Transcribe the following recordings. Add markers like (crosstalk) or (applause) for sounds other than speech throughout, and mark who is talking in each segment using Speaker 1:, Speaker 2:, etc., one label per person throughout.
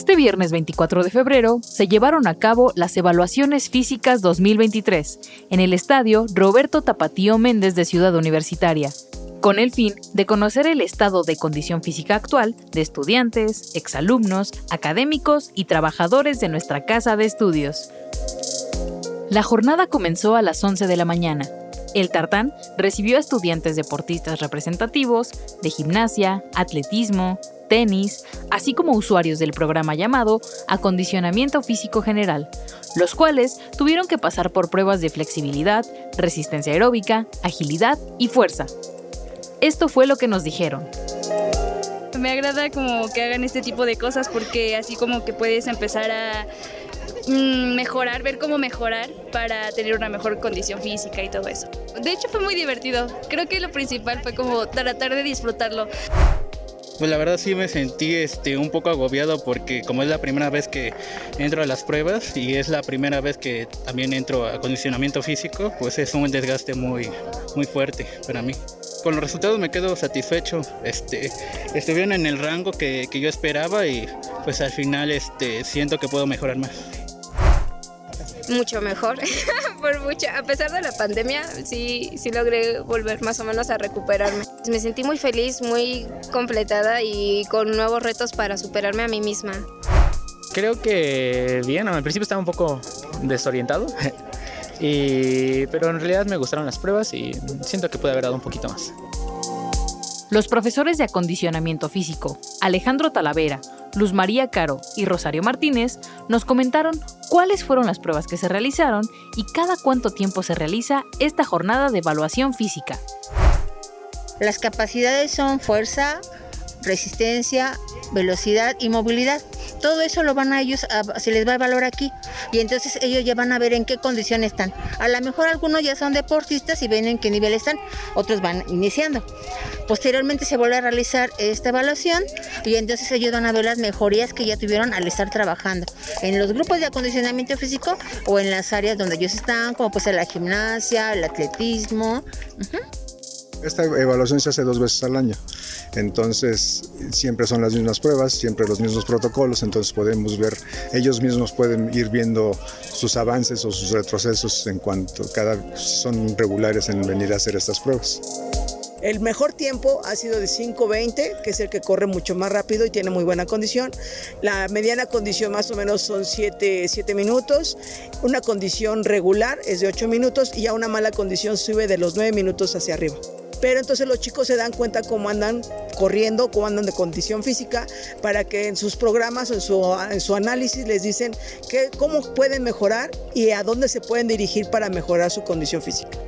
Speaker 1: Este viernes 24 de febrero se llevaron a cabo las evaluaciones físicas 2023 en el estadio Roberto Tapatío Méndez de Ciudad Universitaria, con el fin de conocer el estado de condición física actual de estudiantes, exalumnos, académicos y trabajadores de nuestra casa de estudios. La jornada comenzó a las 11 de la mañana. El Tartán recibió a estudiantes deportistas representativos de gimnasia, atletismo, tenis, así como usuarios del programa llamado Acondicionamiento Físico General, los cuales tuvieron que pasar por pruebas de flexibilidad, resistencia aeróbica, agilidad y fuerza. Esto fue lo que nos dijeron.
Speaker 2: Me agrada como que hagan este tipo de cosas porque así como que puedes empezar a mm, mejorar, ver cómo mejorar para tener una mejor condición física y todo eso. De hecho fue muy divertido. Creo que lo principal fue como tratar de disfrutarlo.
Speaker 3: Pues la verdad sí me sentí este, un poco agobiado porque como es la primera vez que entro a las pruebas y es la primera vez que también entro a acondicionamiento físico, pues es un desgaste muy, muy fuerte para mí. Con los resultados me quedo satisfecho. Este, estuvieron en el rango que, que yo esperaba y pues al final este, siento que puedo mejorar más
Speaker 4: mucho mejor, (laughs) por mucho, a pesar de la pandemia, sí, sí logré volver más o menos a recuperarme. Me sentí muy feliz, muy completada y con nuevos retos para superarme a mí misma.
Speaker 5: Creo que bien, al principio estaba un poco desorientado, (laughs) y, pero en realidad me gustaron las pruebas y siento que pude haber dado un poquito más.
Speaker 1: Los profesores de acondicionamiento físico, Alejandro Talavera, Luz María Caro y Rosario Martínez, nos comentaron cuáles fueron las pruebas que se realizaron y cada cuánto tiempo se realiza esta jornada de evaluación física.
Speaker 6: Las capacidades son fuerza, resistencia, velocidad y movilidad. Todo eso lo van a ellos, se les va a evaluar aquí y entonces ellos ya van a ver en qué condición están. A lo mejor algunos ya son deportistas y ven en qué nivel están, otros van iniciando. Posteriormente se vuelve a realizar esta evaluación y entonces ellos van a ver las mejorías que ya tuvieron al estar trabajando en los grupos de acondicionamiento físico o en las áreas donde ellos están, como pues la gimnasia, el atletismo.
Speaker 7: Esta evaluación se hace dos veces al año. Entonces, siempre son las mismas pruebas, siempre los mismos protocolos, entonces podemos ver, ellos mismos pueden ir viendo sus avances o sus retrocesos en cuanto cada son regulares en venir a hacer estas pruebas.
Speaker 8: El mejor tiempo ha sido de 5.20, que es el que corre mucho más rápido y tiene muy buena condición. La mediana condición más o menos son 7, 7 minutos. Una condición regular es de 8 minutos y ya una mala condición sube de los 9 minutos hacia arriba pero entonces los chicos se dan cuenta cómo andan corriendo, cómo andan de condición física, para que en sus programas, en su, en su análisis les dicen que, cómo pueden mejorar y a dónde se pueden dirigir para mejorar su condición física.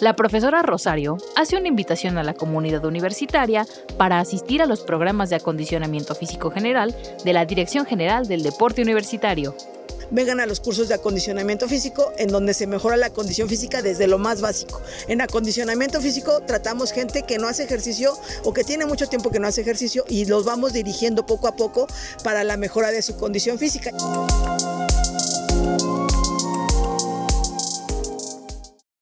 Speaker 1: La profesora Rosario hace una invitación a la comunidad universitaria para asistir a los programas de acondicionamiento físico general de la Dirección General del Deporte Universitario
Speaker 8: vengan a los cursos de acondicionamiento físico en donde se mejora la condición física desde lo más básico. En acondicionamiento físico tratamos gente que no hace ejercicio o que tiene mucho tiempo que no hace ejercicio y los vamos dirigiendo poco a poco para la mejora de su condición física.